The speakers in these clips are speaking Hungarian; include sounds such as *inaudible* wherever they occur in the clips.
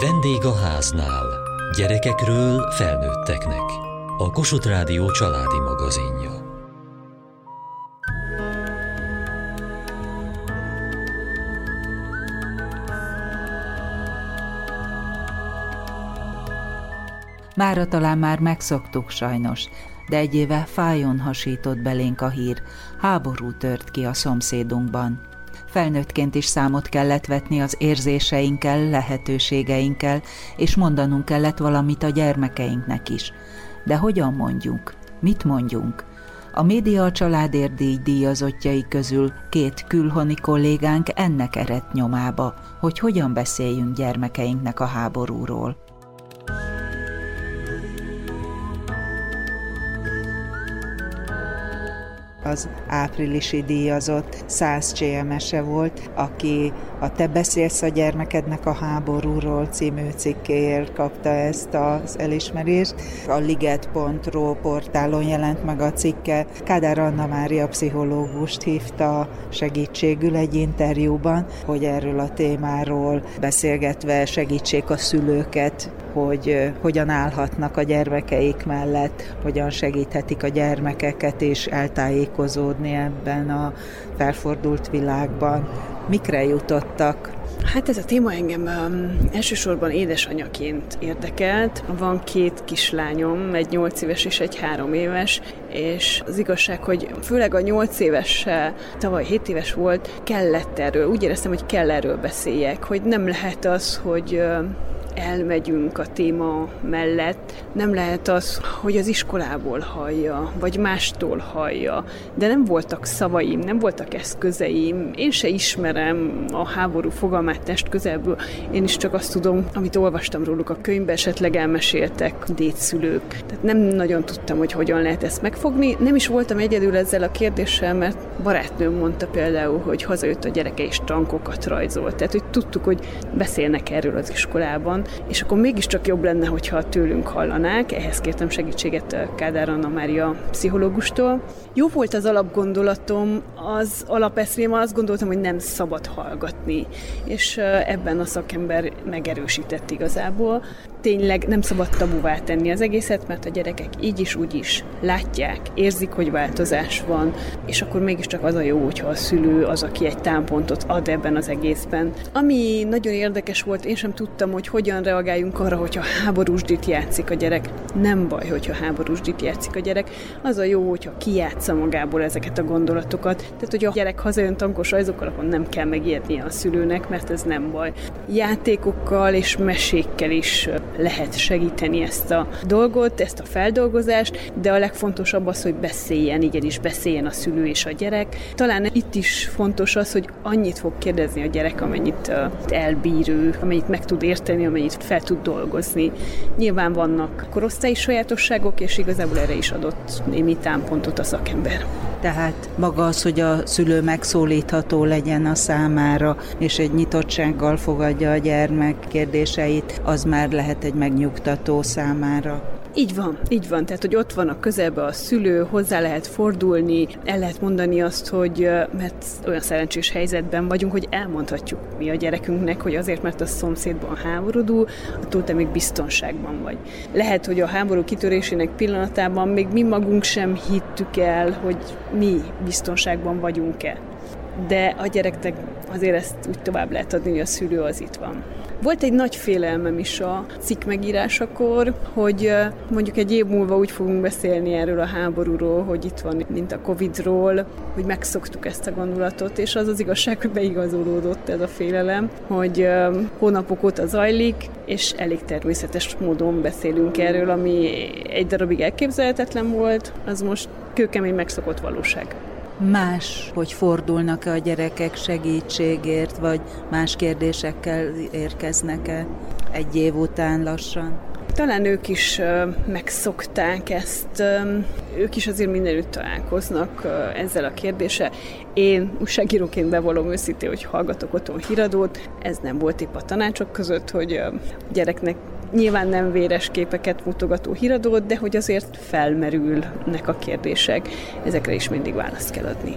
Vendég a háznál. Gyerekekről felnőtteknek. A Kossuth Rádió családi magazinja. Mára talán már megszoktuk sajnos, de egy éve fájon hasított belénk a hír, háború tört ki a szomszédunkban. Felnőttként is számot kellett vetni az érzéseinkkel, lehetőségeinkkel, és mondanunk kellett valamit a gyermekeinknek is. De hogyan mondjuk? Mit mondjunk? A média a családért díj díjazottjai közül két külhoni kollégánk ennek eredt nyomába, hogy hogyan beszéljünk gyermekeinknek a háborúról. Az áprilisi díjazott 100 CMS-e volt, aki a Te beszélsz a gyermekednek a háborúról című cikkéért kapta ezt az elismerést. A liget.ro portálon jelent meg a cikke. Kádár Anna Mária pszichológust hívta segítségül egy interjúban, hogy erről a témáról beszélgetve segítsék a szülőket hogy hogyan állhatnak a gyermekeik mellett, hogyan segíthetik a gyermekeket és eltájékozódni ebben a felfordult világban. Mikre jutottak? Hát ez a téma engem um, elsősorban édesanyaként érdekelt. Van két kislányom, egy 8 éves és egy 3 éves, és az igazság, hogy főleg a 8 éves, tavaly 7 éves volt, kellett erről, úgy éreztem, hogy kell erről beszéljek, hogy nem lehet az, hogy elmegyünk a téma mellett, nem lehet az, hogy az iskolából hallja, vagy mástól hallja, de nem voltak szavaim, nem voltak eszközeim, én se ismerem a háború fogalmát test közelből, én is csak azt tudom, amit olvastam róluk a könyvbe, esetleg elmeséltek dédszülők. Tehát nem nagyon tudtam, hogy hogyan lehet ezt megfogni. Nem is voltam egyedül ezzel a kérdéssel, mert barátnőm mondta például, hogy hazajött a gyereke és tankokat rajzolt. Tehát, hogy tudtuk, hogy beszélnek erről az iskolában, és akkor mégiscsak jobb lenne, hogyha tőlünk hallanák. Ehhez kértem segítséget eh, Kádár Anna Mária pszichológustól. Jó volt az alapgondolatom, az alapeszmém, azt gondoltam, hogy nem szabad hallgatni, és eh, ebben a szakember megerősített igazából tényleg nem szabad tabuvá tenni az egészet, mert a gyerekek így is, úgy is látják, érzik, hogy változás van, és akkor mégiscsak az a jó, hogyha a szülő az, aki egy támpontot ad ebben az egészben. Ami nagyon érdekes volt, én sem tudtam, hogy hogyan reagáljunk arra, hogyha háborúsdit játszik a gyerek. Nem baj, hogyha háborúsdit játszik a gyerek. Az a jó, hogyha kijátsza magából ezeket a gondolatokat. Tehát, hogy a gyerek hazajön tankos rajzokkal, akkor nem kell megijednie a szülőnek, mert ez nem baj. Játékokkal és mesékkel is lehet segíteni ezt a dolgot, ezt a feldolgozást, de a legfontosabb az, hogy beszéljen, igenis beszéljen a szülő és a gyerek. Talán itt is fontos az, hogy annyit fog kérdezni a gyerek, amennyit elbír ő, amennyit meg tud érteni, amennyit fel tud dolgozni. Nyilván vannak korosztályi sajátosságok, és igazából erre is adott némi támpontot a szakember. Tehát maga az, hogy a szülő megszólítható legyen a számára, és egy nyitottsággal fogadja a gyermek kérdéseit, az már lehet egy megnyugtató számára. Így van, így van. Tehát, hogy ott van a közelbe a szülő, hozzá lehet fordulni, el lehet mondani azt, hogy mert olyan szerencsés helyzetben vagyunk, hogy elmondhatjuk mi a gyerekünknek, hogy azért, mert a szomszédban háborúdul, attól te még biztonságban vagy. Lehet, hogy a háború kitörésének pillanatában még mi magunk sem hittük el, hogy mi biztonságban vagyunk-e. De a gyereknek azért ezt úgy tovább lehet adni, hogy a szülő az itt van. Volt egy nagy félelmem is a cikk megírásakor, hogy mondjuk egy év múlva úgy fogunk beszélni erről a háborúról, hogy itt van, mint a Covid-ról, hogy megszoktuk ezt a gondolatot, és az az igazság, hogy beigazolódott ez a félelem, hogy hónapok óta zajlik, és elég természetes módon beszélünk erről, ami egy darabig elképzelhetetlen volt, az most kőkemény megszokott valóság más, hogy fordulnak-e a gyerekek segítségért, vagy más kérdésekkel érkeznek-e egy év után lassan? Talán ők is megszokták ezt, ők is azért mindenütt találkoznak ezzel a kérdéssel. Én újságíróként bevallom őszintén, hogy hallgatok otthon híradót, ez nem volt épp a tanácsok között, hogy a gyereknek nyilván nem véres képeket mutogató híradót, de hogy azért felmerülnek a kérdések, ezekre is mindig választ kell adni.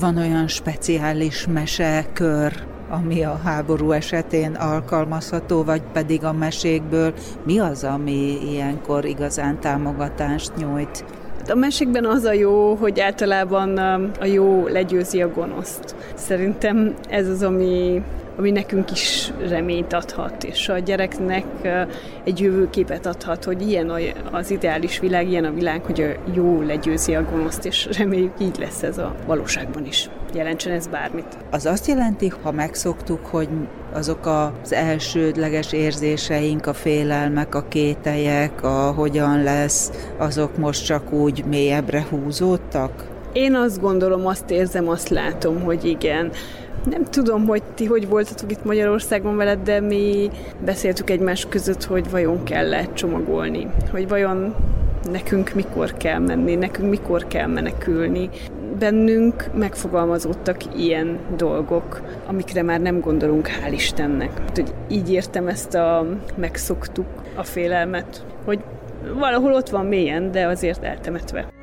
Van olyan speciális mesekör, ami a háború esetén alkalmazható, vagy pedig a mesékből mi az, ami ilyenkor igazán támogatást nyújt? A mesékben az a jó, hogy általában um, a jó legyőzi a gonoszt. Szerintem ez az, ami ami nekünk is reményt adhat, és a gyereknek egy jövőképet adhat, hogy ilyen az ideális világ, ilyen a világ, hogy jó legyőzi a gonoszt, és reméljük így lesz ez a valóságban is. Jelentsen ez bármit. Az azt jelenti, ha megszoktuk, hogy azok az elsődleges érzéseink, a félelmek, a kételyek, a hogyan lesz, azok most csak úgy mélyebbre húzódtak? Én azt gondolom, azt érzem, azt látom, hogy igen. Nem tudom, hogy ti hogy voltatok itt Magyarországon veled, de mi beszéltük egymás között, hogy vajon kell -e csomagolni, hogy vajon nekünk mikor kell menni, nekünk mikor kell menekülni. Bennünk megfogalmazódtak ilyen dolgok, amikre már nem gondolunk, hál' Istennek. Hogy így értem ezt a megszoktuk a félelmet, hogy valahol ott van mélyen, de azért eltemetve.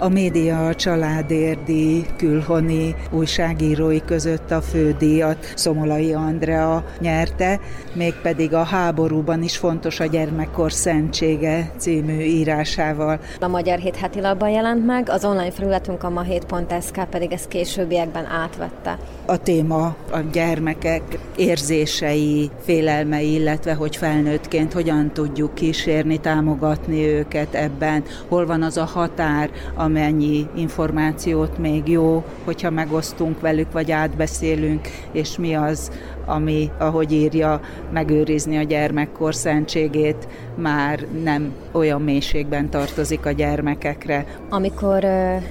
A média a családérdi, külhoni újságírói között a fődíjat Szomolai Andrea nyerte, mégpedig a háborúban is fontos a gyermekkor szentsége című írásával. A Magyar Hét heti labban jelent meg, az online felületünk a mahét.sk pedig ezt későbbiekben átvette. A téma a gyermekek érzései, félelmei, illetve hogy felnőttként hogyan tudjuk kísérni, támogatni őket ebben, hol van az a határ, amennyi információt még jó, hogyha megosztunk velük, vagy átbeszélünk, és mi az, ami, ahogy írja, megőrizni a gyermekkor szentségét, már nem olyan mélységben tartozik a gyermekekre. Amikor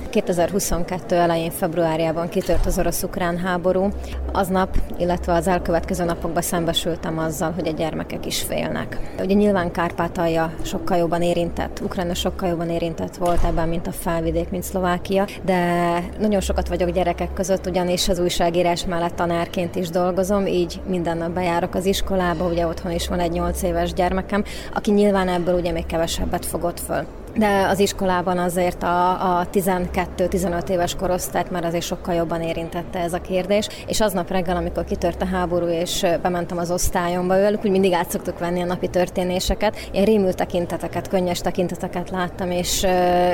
2022 elején februárjában kitört az orosz-ukrán háború, aznap, illetve az elkövetkező napokban szembesültem azzal, hogy a gyermekek is félnek. Ugye nyilván Kárpátalja sokkal jobban érintett, Ukrajna sokkal jobban érintett volt ebben, mint a felvidék, mint Szlovákia, de nagyon sokat vagyok gyerekek között, ugyanis az újságírás mellett tanárként is dolgozom, így minden nap bejárok az iskolába, ugye otthon is van egy 8 éves gyermekem, aki nyilván ebből ugye még kevesebbet fogott föl de az iskolában azért a, a 12-15 éves korosztályt már azért sokkal jobban érintette ez a kérdés, és aznap reggel, amikor kitört a háború, és bementem az osztályomba velük, úgy mindig át szoktuk venni a napi történéseket, én rémült tekinteteket, könnyes tekinteteket láttam, és,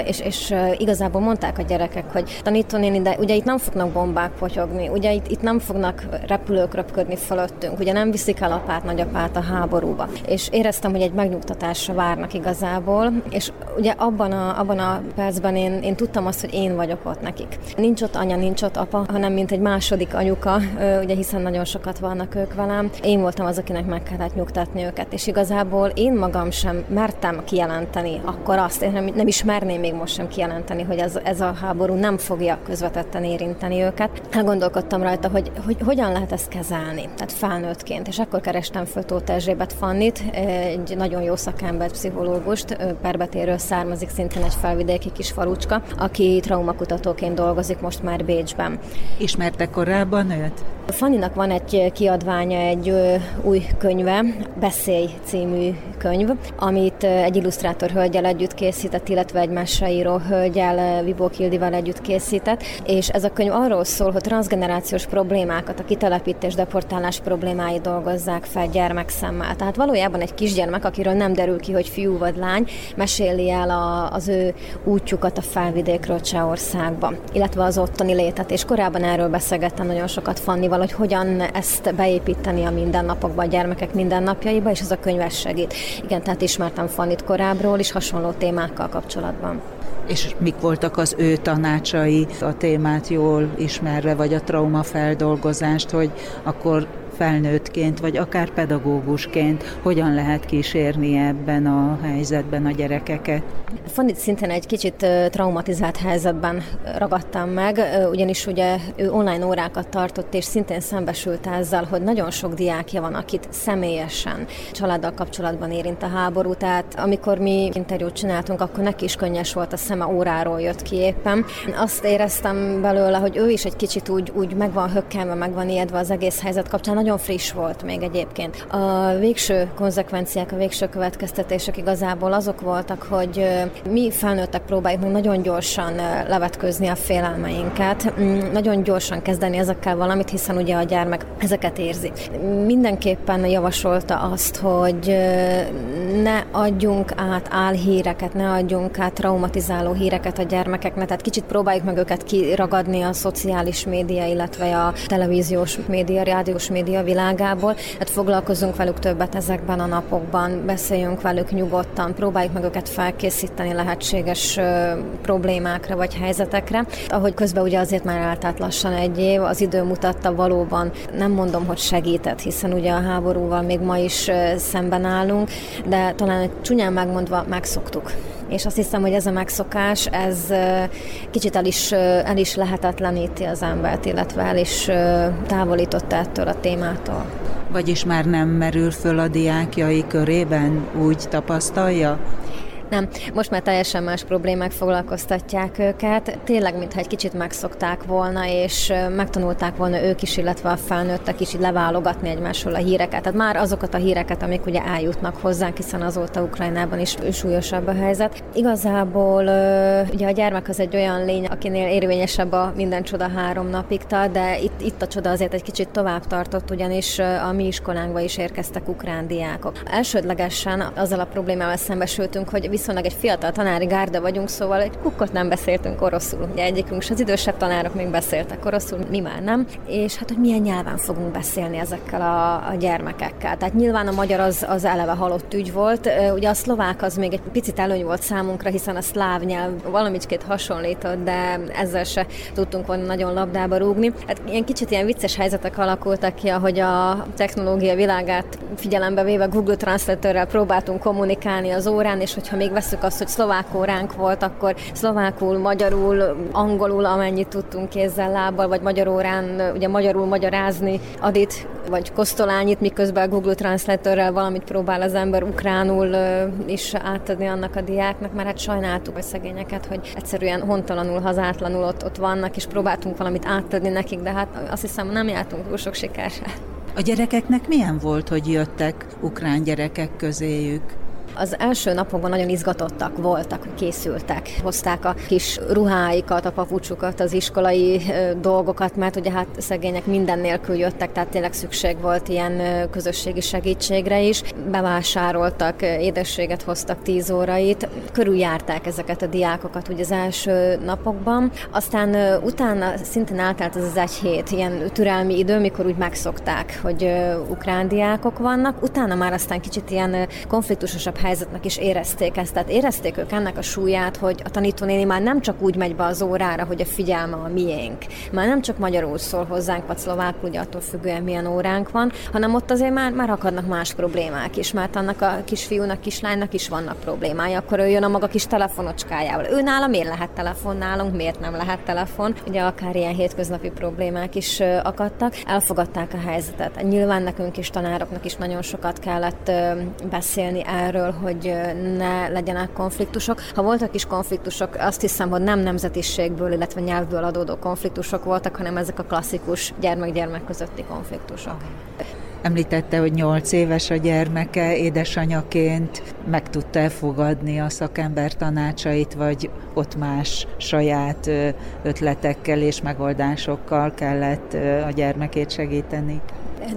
és, és igazából mondták a gyerekek, hogy tanítónéni, de ugye itt nem fognak bombák potyogni, ugye itt, itt nem fognak repülők röpködni fölöttünk, ugye nem viszik el apát, nagyapát a háborúba. És éreztem, hogy egy megnyugtatásra várnak igazából, és ugye abban a, abban a percben én, én tudtam azt, hogy én vagyok ott nekik. Nincs ott anya, nincs ott apa, hanem mint egy második anyuka, ugye hiszen nagyon sokat vannak ők velem. Én voltam az, akinek meg kellett nyugtatni őket, és igazából én magam sem mertem kijelenteni akkor azt, én nem, nem is merném még most sem kijelenteni, hogy ez, ez a háború nem fogja közvetetten érinteni őket. Elgondolkodtam rajta, hogy, hogy hogyan lehet ezt kezelni, tehát felnőttként, és akkor kerestem föl Tóth Erzsébet Fannit, egy nagyon jó szakember, pszichológust, perbetérő származik, szintén egy felvidéki kis falucska, aki traumakutatóként dolgozik most már Bécsben. Ismerte korábban őt? Fanninak van egy kiadványa, egy új könyve, Beszélj című könyv, amit egy illusztrátor hölgyel együtt készített, illetve egy meseíró hölgyel, Vibó Kildival együtt készített, és ez a könyv arról szól, hogy transgenerációs problémákat, a kitelepítés, deportálás problémái dolgozzák fel gyermekszemmel. Tehát valójában egy kisgyermek, akiről nem derül ki, hogy fiú vagy lány, meséli el a, az ő útjukat a felvidékről Csehországba, illetve az ottani létet, és korábban erről beszélgettem nagyon sokat Fanni Fannival, hogy hogyan ezt beépíteni a mindennapokba, a gyermekek mindennapjaiba, és ez a könyves segít. Igen, tehát ismertem Fannit korábbról is hasonló témákkal kapcsolatban. És mik voltak az ő tanácsai a témát jól ismerve, vagy a traumafeldolgozást, hogy akkor felnőttként, vagy akár pedagógusként hogyan lehet kísérni ebben a helyzetben a gyerekeket? Fandit szintén egy kicsit traumatizált helyzetben ragadtam meg, ugyanis ugye ő online órákat tartott, és szintén szembesült ezzel, hogy nagyon sok diákja van, akit személyesen családdal kapcsolatban érint a háború, tehát amikor mi interjút csináltunk, akkor neki is könnyes volt a szeme óráról jött ki éppen. Azt éreztem belőle, hogy ő is egy kicsit úgy, úgy meg van hökkelve, meg van ijedve az egész helyzet kapcsán, nagyon friss volt még egyébként. A végső konzekvenciák, a végső következtetések igazából azok voltak, hogy mi felnőttek próbáljuk meg nagyon gyorsan levetközni a félelmeinket, mm, nagyon gyorsan kezdeni ezekkel valamit, hiszen ugye a gyermek ezeket érzi. Mindenképpen javasolta azt, hogy ne adjunk át álhíreket, ne adjunk át traumatizáló híreket a gyermekeknek, tehát kicsit próbáljuk meg őket kiragadni a szociális média, illetve a televíziós média, rádiós média világából. Hát foglalkozunk velük többet ezekben a napokban, beszéljünk velük nyugodtan, próbáljuk meg őket felkészíteni lehetséges problémákra vagy helyzetekre. Ahogy közben ugye azért már eltelt lassan egy év, az idő mutatta valóban, nem mondom, hogy segített, hiszen ugye a háborúval még ma is szemben állunk, de talán csúnyán megmondva megszoktuk és azt hiszem, hogy ez a megszokás, ez kicsit el is, el is lehetetleníti az embert, illetve el is távolította ettől a témától. Vagyis már nem merül föl a diákjai körében, úgy tapasztalja? Nem, most már teljesen más problémák foglalkoztatják őket. Tényleg, mintha egy kicsit megszokták volna, és megtanulták volna ők is, illetve a felnőttek is így leválogatni egymásról a híreket. Tehát már azokat a híreket, amik ugye eljutnak hozzánk, hiszen azóta Ukrajnában is súlyosabb a helyzet. Igazából ugye a gyermek az egy olyan lény, akinél érvényesebb a minden csoda három napig tart, de itt, itt a csoda azért egy kicsit tovább tartott, ugyanis a mi iskolánkba is érkeztek ukrán diákok. Elsődlegesen azzal a problémával szembesültünk, hogy viszonylag egy fiatal tanári gárda vagyunk, szóval egy kukkot nem beszéltünk oroszul. Ugye egyikünk, az idősebb tanárok még beszéltek oroszul, mi már nem. És hát, hogy milyen nyelven fogunk beszélni ezekkel a, a gyermekekkel. Tehát nyilván a magyar az, az eleve halott ügy volt. Ugye a szlovák az még egy picit előny volt számunkra, hiszen a szláv nyelv valamicskét hasonlított, de ezzel se tudtunk volna nagyon labdába rúgni. Hát ilyen kicsit ilyen vicces helyzetek alakultak ki, ahogy a technológia világát figyelembe véve Google Translatorrel próbáltunk kommunikálni az órán, és hogyha még veszük azt, hogy szlovák óránk volt, akkor szlovákul, magyarul, angolul, amennyit tudtunk kézzel, lábbal, vagy magyar órán, ugye magyarul magyarázni adit, vagy kosztolányit, miközben a Google Translatorrel valamit próbál az ember ukránul is átadni annak a diáknak, mert hát sajnáltuk a szegényeket, hogy egyszerűen hontalanul, hazátlanul ott, ott vannak, és próbáltunk valamit átadni nekik, de hát azt hiszem nem jártunk túl sok sikerre. A gyerekeknek milyen volt, hogy jöttek ukrán gyerekek közéjük? Az első napokban nagyon izgatottak voltak, készültek, hozták a kis ruháikat, a papucsukat, az iskolai dolgokat, mert ugye hát szegények minden nélkül jöttek, tehát tényleg szükség volt ilyen közösségi segítségre is. Bevásároltak, édességet hoztak tíz órait, körüljárták ezeket a diákokat ugye az első napokban. Aztán utána szintén átállt az az egy hét, ilyen türelmi idő, mikor úgy megszokták, hogy ukrán diákok vannak. Utána már aztán kicsit ilyen konfliktusosabb helyzetnek is érezték ezt. Tehát érezték ők ennek a súlyát, hogy a tanítónéni már nem csak úgy megy be az órára, hogy a figyelme a miénk. Már nem csak magyarul szól hozzánk, vagy szlovákul, ugye attól függően milyen óránk van, hanem ott azért már, már akadnak más problémák is, mert annak a kisfiúnak, kislánynak is vannak problémái. Akkor ő jön a maga kis telefonocskájával. Ő nála miért lehet telefon nálunk, miért nem lehet telefon? Ugye akár ilyen hétköznapi problémák is akadtak. Elfogadták a helyzetet. Nyilván nekünk is, tanároknak is nagyon sokat kellett beszélni erről, hogy ne legyenek konfliktusok. Ha voltak is konfliktusok, azt hiszem, hogy nem nemzetiségből, illetve nyelvből adódó konfliktusok voltak, hanem ezek a klasszikus gyermek-gyermek közötti konfliktusok. Említette, hogy nyolc éves a gyermeke, édesanyaként meg tudta elfogadni a szakember tanácsait, vagy ott más saját ötletekkel és megoldásokkal kellett a gyermekét segíteni?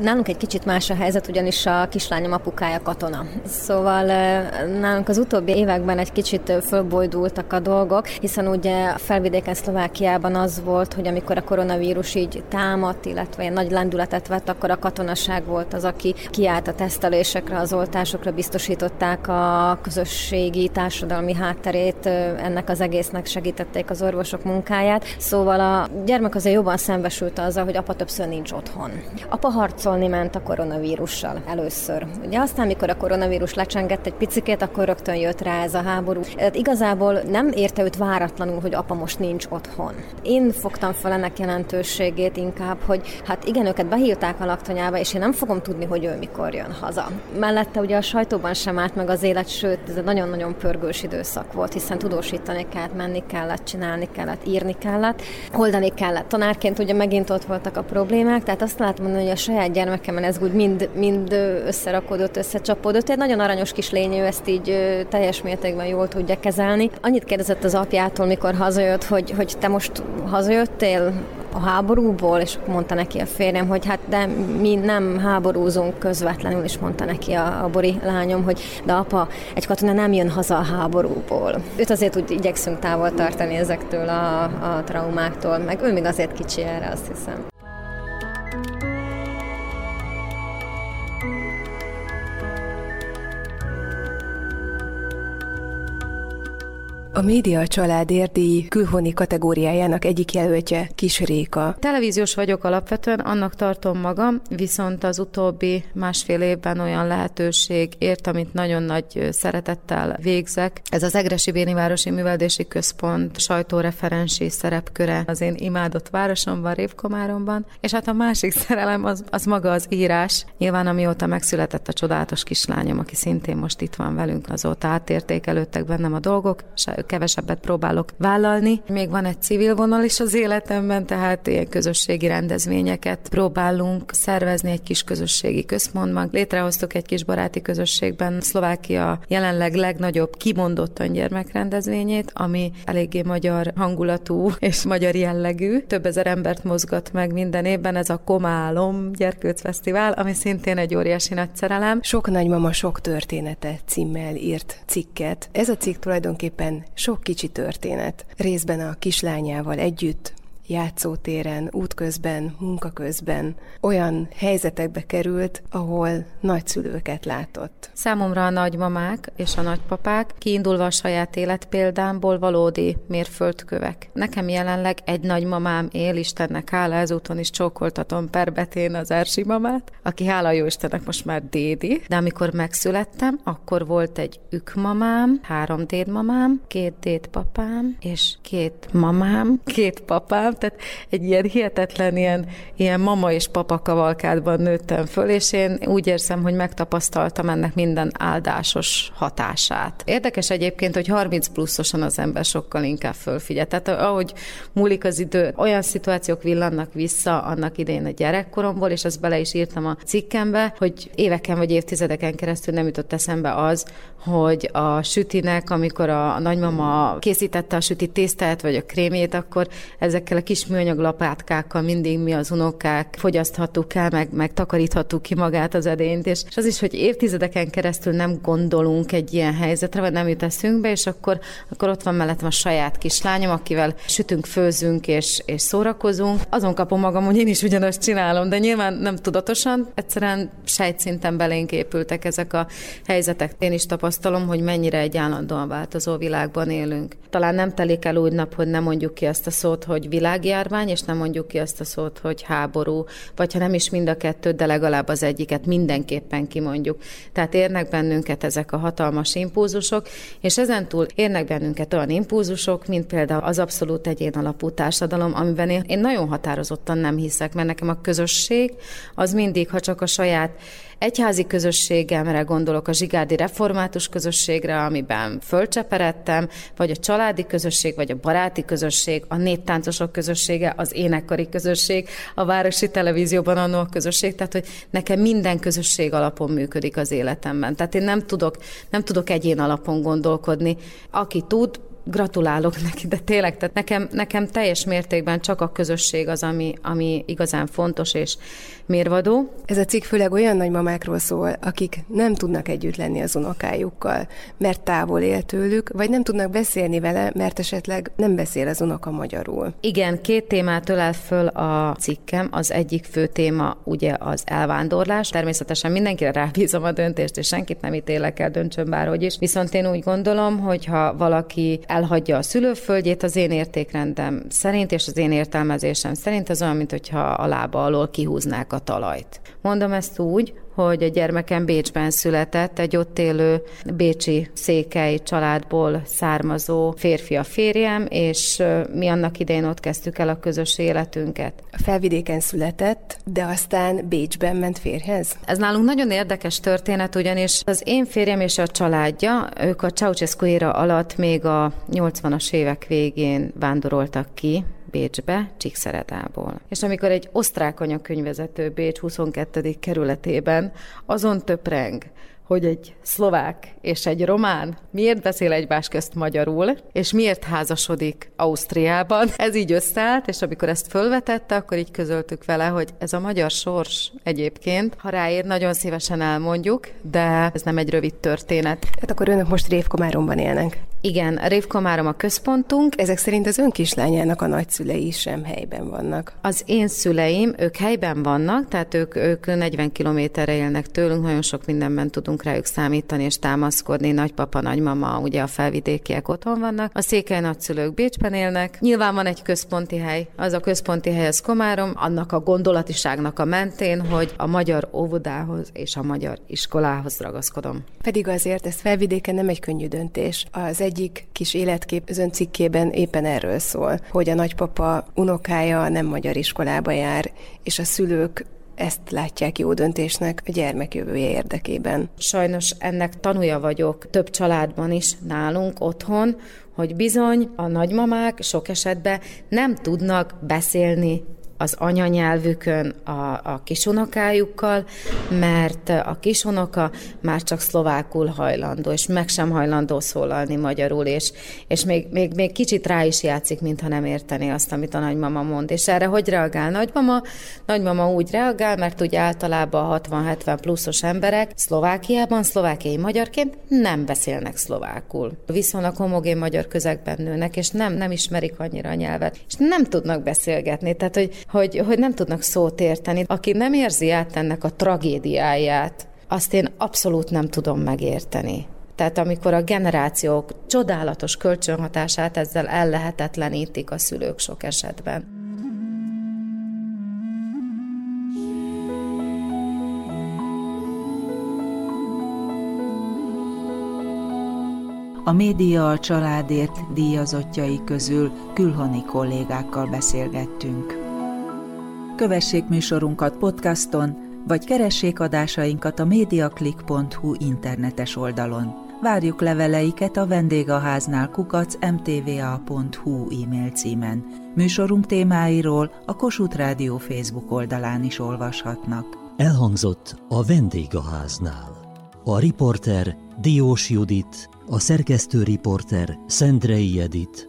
Nálunk egy kicsit más a helyzet, ugyanis a kislányom apukája katona. Szóval nálunk az utóbbi években egy kicsit fölbojdultak a dolgok, hiszen ugye a felvidéken Szlovákiában az volt, hogy amikor a koronavírus így támadt, illetve ilyen nagy lendületet vett, akkor a katonaság volt az, aki kiállt a tesztelésekre, az oltásokra, biztosították a közösségi, társadalmi hátterét, ennek az egésznek segítették az orvosok munkáját. Szóval a gyermek azért jobban szembesült azzal, hogy apa többször nincs otthon. Apa harcolni ment a koronavírussal először. Ugye aztán, mikor a koronavírus lecsengett egy picikét, akkor rögtön jött rá ez a háború. Tehát igazából nem érte őt váratlanul, hogy apa most nincs otthon. Én fogtam fel ennek jelentőségét inkább, hogy hát igen, őket behívták a laktanyába, és én nem fogom tudni, hogy ő mikor jön haza. Mellette ugye a sajtóban sem állt meg az élet, sőt, ez egy nagyon-nagyon pörgős időszak volt, hiszen tudósítani kellett, menni kellett, csinálni kellett, írni kellett, oldani kellett. Tanárként ugye megint ott voltak a problémák, tehát azt mondani, hogy a saját saját gyermekemen ez úgy mind, mind összerakódott, összecsapódott. Egy nagyon aranyos kis lényű, ezt így teljes mértékben jól tudja kezelni. Annyit kérdezett az apjától, mikor hazajött, hogy, hogy te most hazajöttél a háborúból, és mondta neki a férjem, hogy hát de mi nem háborúzunk közvetlenül, és mondta neki a, a bori lányom, hogy de apa, egy katona nem jön haza a háborúból. Őt azért úgy igyekszünk távol tartani ezektől a, a traumáktól, meg ő még azért kicsi erre, azt hiszem. A média család érdi külhoni kategóriájának egyik jelöltje Kis Réka. Televíziós vagyok alapvetően, annak tartom magam, viszont az utóbbi másfél évben olyan lehetőség ért, amit nagyon nagy szeretettel végzek. Ez az Egresi Bénivárosi Műveldési Központ sajtóreferensi szerepköre az én imádott városomban, Révkomáromban, és hát a másik *laughs* szerelem az, az maga az írás. Nyilván amióta megszületett a csodálatos kislányom, aki szintén most itt van velünk, azóta átértékelődtek bennem a dolgok, kevesebbet próbálok vállalni. Még van egy civil vonal is az életemben, tehát ilyen közösségi rendezvényeket próbálunk szervezni egy kis közösségi központban. Létrehoztuk egy kis baráti közösségben Szlovákia jelenleg legnagyobb kimondottan gyermekrendezvényét, ami eléggé magyar hangulatú és magyar jellegű. Több ezer embert mozgat meg minden évben, ez a Komálom Gyerkőc Fesztivál, ami szintén egy óriási nagy szerelem. Sok nagymama sok története címmel írt cikket. Ez a cikk tulajdonképpen sok kicsi történet, részben a kislányával együtt, játszótéren, útközben, munkaközben olyan helyzetekbe került, ahol nagyszülőket látott. Számomra a nagymamák és a nagypapák kiindulva a saját életpéldámból valódi mérföldkövek. Nekem jelenleg egy nagymamám él, Istennek hála, ezúton is csókoltatom perbetén az Erzsi mamát, aki hála jó Istennek most már dédi, de amikor megszülettem, akkor volt egy ükmamám, három dédmamám, két dédpapám, és két mamám, két papám, tehát egy ilyen hihetetlen, ilyen, ilyen mama és papa kavalkádban nőttem föl, és én úgy érzem, hogy megtapasztaltam ennek minden áldásos hatását. Érdekes egyébként, hogy 30 pluszosan az ember sokkal inkább fölfigyel. Tehát ahogy múlik az idő, olyan szituációk villannak vissza annak idején a gyerekkoromból, és azt bele is írtam a cikkembe, hogy éveken vagy évtizedeken keresztül nem jutott eszembe az, hogy a sütinek, amikor a, nagymama készítette a süti tésztát, vagy a krémét, akkor ezekkel a kis műanyag lapátkákkal mindig mi az unokák fogyaszthattuk el, meg, meg takaríthattuk ki magát az edényt, és, az is, hogy évtizedeken keresztül nem gondolunk egy ilyen helyzetre, vagy nem jut eszünkbe, és akkor, akkor ott van mellettem a saját kislányom, akivel sütünk, főzünk és, és szórakozunk. Azon kapom magam, hogy én is ugyanazt csinálom, de nyilván nem tudatosan, egyszerűen sejtszinten belénk épültek ezek a helyzetek. Én is tapasztalom, hogy mennyire egy állandóan változó világban élünk. Talán nem telik el úgy nap, hogy nem mondjuk ki azt a szót, hogy világ világjárvány, és nem mondjuk ki azt a szót, hogy háború, vagy ha nem is mind a kettőt, de legalább az egyiket mindenképpen kimondjuk. Tehát érnek bennünket ezek a hatalmas impulzusok, és ezentúl érnek bennünket olyan impulzusok, mint például az abszolút egyén alapú társadalom, amiben én, én nagyon határozottan nem hiszek, mert nekem a közösség az mindig, ha csak a saját egyházi közösségemre gondolok, a zsigárdi református közösségre, amiben fölcseperedtem, vagy a családi közösség, vagy a baráti közösség, a néptáncosok közössége, az énekkari közösség, a városi televízióban annó a közösség, tehát hogy nekem minden közösség alapon működik az életemben. Tehát én nem tudok, nem tudok egyén alapon gondolkodni. Aki tud, gratulálok neki, de tényleg, tehát nekem, nekem teljes mértékben csak a közösség az, ami, ami igazán fontos és mérvadó. Ez a cikk főleg olyan nagymamákról szól, akik nem tudnak együtt lenni az unokájukkal, mert távol él tőlük, vagy nem tudnak beszélni vele, mert esetleg nem beszél az unoka magyarul. Igen, két témát ölel föl a cikkem. Az egyik fő téma ugye az elvándorlás. Természetesen mindenkire rábízom a döntést, és senkit nem ítélek el, döntsön bárhogy is. Viszont én úgy gondolom, hogy ha valaki elhagyja a szülőföldjét az én értékrendem szerint, és az én értelmezésem szerint az olyan, mint hogyha a lába alól kihúznák a talajt. Mondom ezt úgy, hogy a gyermekem Bécsben született, egy ott élő bécsi székely családból származó férfi a férjem, és mi annak idején ott kezdtük el a közös életünket. A felvidéken született, de aztán Bécsben ment férhez? Ez nálunk nagyon érdekes történet, ugyanis az én férjem és a családja, ők a Ceausescu éra alatt még a 80-as évek végén vándoroltak ki Bécsbe, Csíkszeredából. És amikor egy osztrák anyakönyvezető Bécs 22. kerületében azon töpreng, hogy egy szlovák és egy román miért beszél egymás közt magyarul, és miért házasodik Ausztriában. Ez így összeállt, és amikor ezt fölvetette, akkor így közöltük vele, hogy ez a magyar sors egyébként. Ha ráér, nagyon szívesen elmondjuk, de ez nem egy rövid történet. Hát akkor önök most Révkomáromban élnek. Igen, Révkomárom a központunk. Ezek szerint az ön kislányának a nagyszülei sem helyben vannak. Az én szüleim, ők helyben vannak, tehát ők, ők 40 kilométerre élnek tőlünk, nagyon sok mindenben tudunk rájuk számítani és támaszkodni. Nagypapa, nagymama, ugye a felvidékiek otthon vannak. A székely nagyszülők Bécsben élnek. Nyilván van egy központi hely. Az a központi hely az Komárom, annak a gondolatiságnak a mentén, hogy a magyar óvodához és a magyar iskolához ragaszkodom. Pedig azért ez felvidéken nem egy könnyű döntés. Az egyik kis életkép az cikkében éppen erről szól, hogy a nagypapa unokája nem magyar iskolába jár, és a szülők ezt látják jó döntésnek a gyermek jövője érdekében. Sajnos ennek tanúja vagyok több családban is nálunk otthon, hogy bizony a nagymamák sok esetben nem tudnak beszélni az anyanyelvükön a, a kisunokájukkal, mert a kisunoka már csak szlovákul hajlandó, és meg sem hajlandó szólalni magyarul, és, és még, még, még kicsit rá is játszik, mintha nem értené azt, amit a nagymama mond. És erre hogy reagál nagymama? Nagymama úgy reagál, mert ugye általában 60-70 pluszos emberek Szlovákiában, szlovákiai magyarként nem beszélnek szlovákul. Viszonylag homogén magyar közegben nőnek, és nem, nem ismerik annyira a nyelvet, és nem tudnak beszélgetni. Tehát, hogy hogy, hogy nem tudnak szót érteni. Aki nem érzi át ennek a tragédiáját, azt én abszolút nem tudom megérteni. Tehát amikor a generációk csodálatos kölcsönhatását ezzel ellehetetlenítik a szülők sok esetben. A média a családért díjazottjai közül külhoni kollégákkal beszélgettünk. Kövessék műsorunkat podcaston, vagy keressék adásainkat a mediaclick.hu internetes oldalon. Várjuk leveleiket a vendégháznál kukac mtva.hu e-mail címen. Műsorunk témáiról a Kossuth Rádió Facebook oldalán is olvashatnak. Elhangzott a vendégháznál. A riporter Diós Judit, a szerkesztő riporter Szendrei Edit,